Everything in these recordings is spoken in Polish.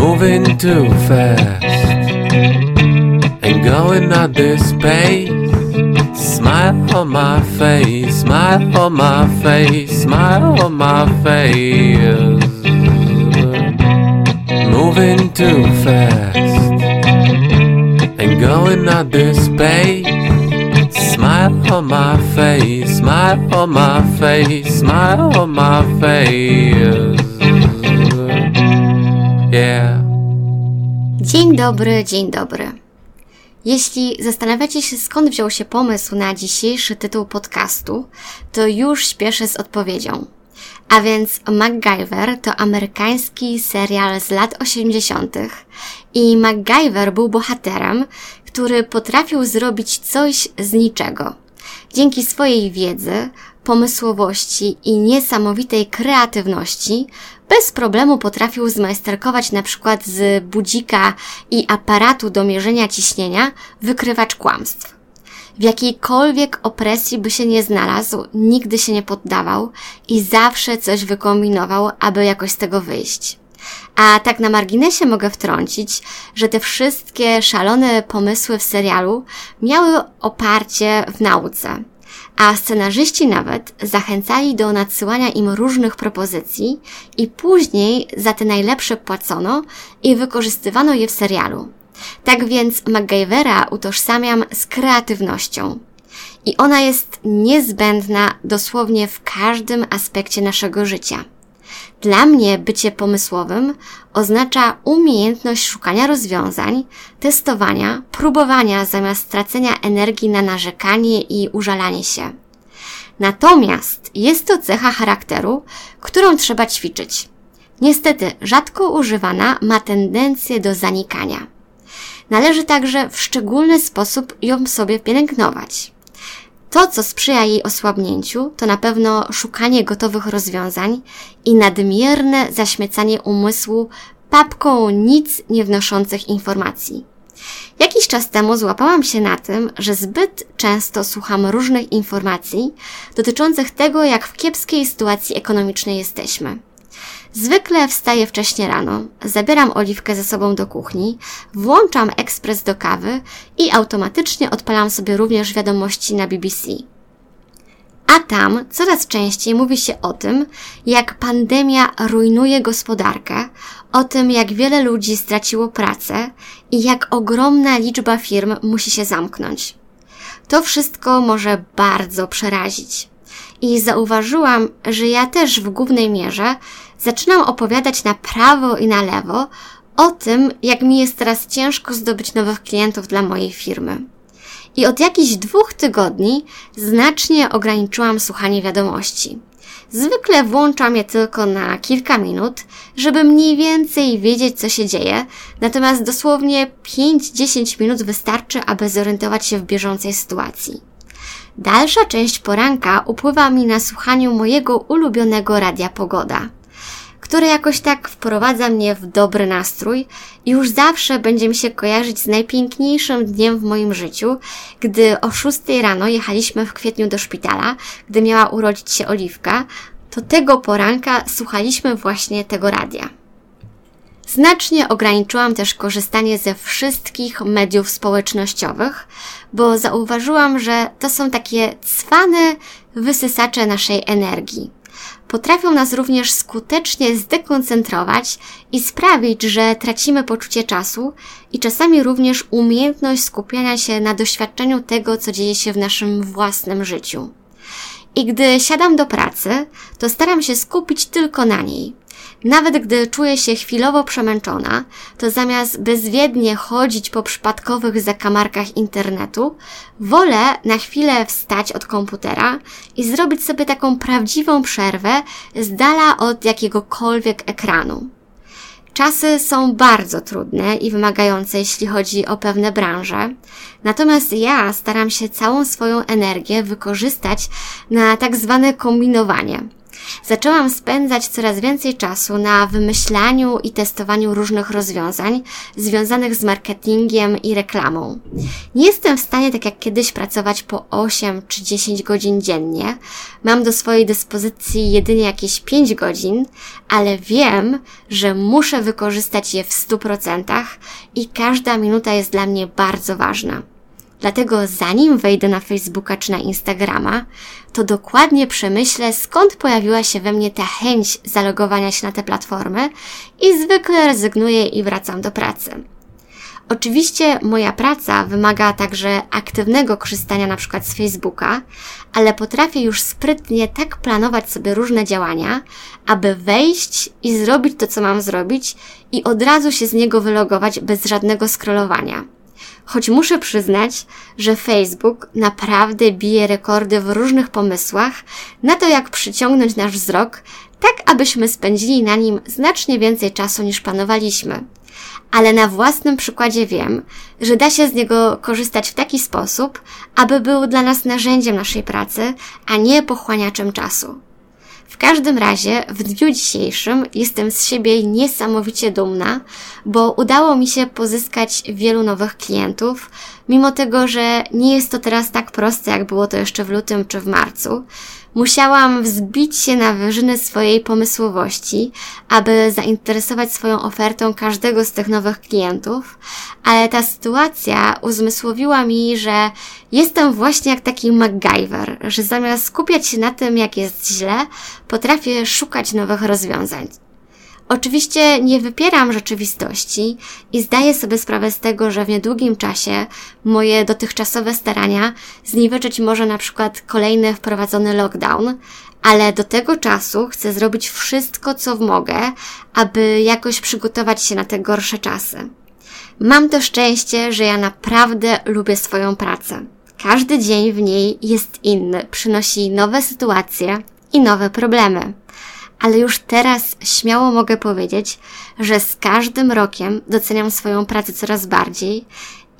moving too fast and going at this pace. Smile on my face, smile on my face, smile on my face. Moving too fast and going at this pace. Smile on my face, smile on my face, smile on my face. Yeah. Dzień dobry, dzień dobry. Jeśli zastanawiacie się, skąd wziął się pomysł na dzisiejszy tytuł podcastu, to już śpieszę z odpowiedzią. A więc MacGyver to amerykański serial z lat 80. i MacGyver był bohaterem, który potrafił zrobić coś z niczego. Dzięki swojej wiedzy, pomysłowości i niesamowitej kreatywności bez problemu potrafił zmajsterkować na przykład z budzika i aparatu do mierzenia ciśnienia wykrywacz kłamstw. W jakiejkolwiek opresji by się nie znalazł, nigdy się nie poddawał i zawsze coś wykombinował, aby jakoś z tego wyjść. A tak na marginesie mogę wtrącić, że te wszystkie szalone pomysły w serialu miały oparcie w nauce a scenarzyści nawet zachęcali do nadsyłania im różnych propozycji i później za te najlepsze płacono i wykorzystywano je w serialu. Tak więc MacGyvera utożsamiam z kreatywnością. I ona jest niezbędna dosłownie w każdym aspekcie naszego życia. Dla mnie bycie pomysłowym oznacza umiejętność szukania rozwiązań, testowania, próbowania zamiast tracenia energii na narzekanie i użalanie się. Natomiast jest to cecha charakteru, którą trzeba ćwiczyć. Niestety, rzadko używana ma tendencję do zanikania. Należy także w szczególny sposób ją sobie pielęgnować. To, co sprzyja jej osłabnięciu, to na pewno szukanie gotowych rozwiązań i nadmierne zaśmiecanie umysłu papką nic nie wnoszących informacji. Jakiś czas temu złapałam się na tym, że zbyt często słucham różnych informacji dotyczących tego, jak w kiepskiej sytuacji ekonomicznej jesteśmy. Zwykle wstaję wcześnie rano, zabieram oliwkę ze sobą do kuchni, włączam ekspres do kawy i automatycznie odpalam sobie również wiadomości na BBC. A tam coraz częściej mówi się o tym, jak pandemia rujnuje gospodarkę, o tym, jak wiele ludzi straciło pracę i jak ogromna liczba firm musi się zamknąć. To wszystko może bardzo przerazić. I zauważyłam, że ja też w głównej mierze zaczynam opowiadać na prawo i na lewo o tym, jak mi jest teraz ciężko zdobyć nowych klientów dla mojej firmy. I od jakichś dwóch tygodni znacznie ograniczyłam słuchanie wiadomości. Zwykle włączam je tylko na kilka minut, żeby mniej więcej wiedzieć, co się dzieje, natomiast dosłownie 5-10 minut wystarczy, aby zorientować się w bieżącej sytuacji. Dalsza część poranka upływa mi na słuchaniu mojego ulubionego radia Pogoda które jakoś tak wprowadza mnie w dobry nastrój i już zawsze będzie mi się kojarzyć z najpiękniejszym dniem w moim życiu, gdy o 6 rano jechaliśmy w kwietniu do szpitala, gdy miała urodzić się Oliwka, to tego poranka słuchaliśmy właśnie tego radia. Znacznie ograniczyłam też korzystanie ze wszystkich mediów społecznościowych, bo zauważyłam, że to są takie cwane wysysacze naszej energii potrafią nas również skutecznie zdekoncentrować i sprawić, że tracimy poczucie czasu i czasami również umiejętność skupiania się na doświadczeniu tego, co dzieje się w naszym własnym życiu. I gdy siadam do pracy, to staram się skupić tylko na niej. Nawet gdy czuję się chwilowo przemęczona, to zamiast bezwiednie chodzić po przypadkowych zakamarkach internetu, wolę na chwilę wstać od komputera i zrobić sobie taką prawdziwą przerwę z dala od jakiegokolwiek ekranu. Czasy są bardzo trudne i wymagające, jeśli chodzi o pewne branże. Natomiast ja staram się całą swoją energię wykorzystać na tak zwane kombinowanie – Zaczęłam spędzać coraz więcej czasu na wymyślaniu i testowaniu różnych rozwiązań związanych z marketingiem i reklamą. Nie jestem w stanie tak jak kiedyś pracować po 8 czy 10 godzin dziennie. Mam do swojej dyspozycji jedynie jakieś 5 godzin, ale wiem, że muszę wykorzystać je w 100% i każda minuta jest dla mnie bardzo ważna. Dlatego zanim wejdę na Facebooka czy na Instagrama, to dokładnie przemyślę, skąd pojawiła się we mnie ta chęć zalogowania się na te platformy i zwykle rezygnuję i wracam do pracy. Oczywiście moja praca wymaga także aktywnego korzystania na przykład z Facebooka, ale potrafię już sprytnie tak planować sobie różne działania, aby wejść i zrobić to, co mam zrobić i od razu się z niego wylogować bez żadnego scrollowania. Choć muszę przyznać, że Facebook naprawdę bije rekordy w różnych pomysłach na to, jak przyciągnąć nasz wzrok, tak abyśmy spędzili na nim znacznie więcej czasu niż planowaliśmy. Ale na własnym przykładzie wiem, że da się z niego korzystać w taki sposób, aby był dla nas narzędziem naszej pracy, a nie pochłaniaczem czasu. W każdym razie w dniu dzisiejszym jestem z siebie niesamowicie dumna, bo udało mi się pozyskać wielu nowych klientów, mimo tego, że nie jest to teraz tak proste, jak było to jeszcze w lutym czy w marcu. Musiałam wzbić się na wyżyny swojej pomysłowości, aby zainteresować swoją ofertą każdego z tych nowych klientów, ale ta sytuacja uzmysłowiła mi, że jestem właśnie jak taki MacGyver, że zamiast skupiać się na tym, jak jest źle, potrafię szukać nowych rozwiązań. Oczywiście nie wypieram rzeczywistości i zdaję sobie sprawę z tego, że w niedługim czasie moje dotychczasowe starania zniweczyć może na przykład kolejny wprowadzony lockdown, ale do tego czasu chcę zrobić wszystko, co mogę, aby jakoś przygotować się na te gorsze czasy. Mam to szczęście, że ja naprawdę lubię swoją pracę. Każdy dzień w niej jest inny, przynosi nowe sytuacje i nowe problemy ale już teraz śmiało mogę powiedzieć, że z każdym rokiem doceniam swoją pracę coraz bardziej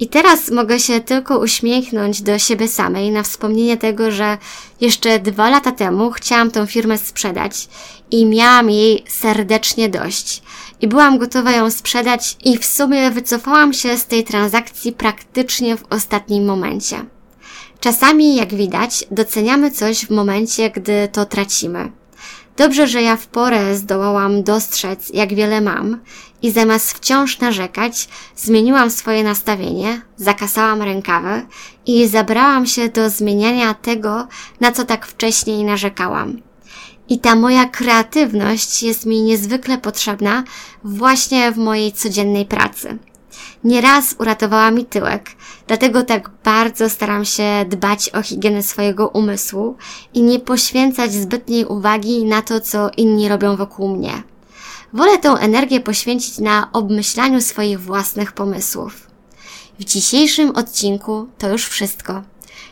i teraz mogę się tylko uśmiechnąć do siebie samej na wspomnienie tego, że jeszcze dwa lata temu chciałam tą firmę sprzedać i miałam jej serdecznie dość. I byłam gotowa ją sprzedać i w sumie wycofałam się z tej transakcji praktycznie w ostatnim momencie. Czasami, jak widać, doceniamy coś w momencie, gdy to tracimy. Dobrze, że ja w porę zdołałam dostrzec, jak wiele mam i zamiast wciąż narzekać, zmieniłam swoje nastawienie, zakasałam rękawy i zabrałam się do zmieniania tego, na co tak wcześniej narzekałam. I ta moja kreatywność jest mi niezwykle potrzebna właśnie w mojej codziennej pracy. Nieraz uratowała mi tyłek, dlatego tak bardzo staram się dbać o higienę swojego umysłu i nie poświęcać zbytniej uwagi na to, co inni robią wokół mnie. Wolę tę energię poświęcić na obmyślaniu swoich własnych pomysłów. W dzisiejszym odcinku to już wszystko.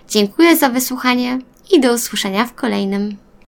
Dziękuję za wysłuchanie i do usłyszenia w kolejnym.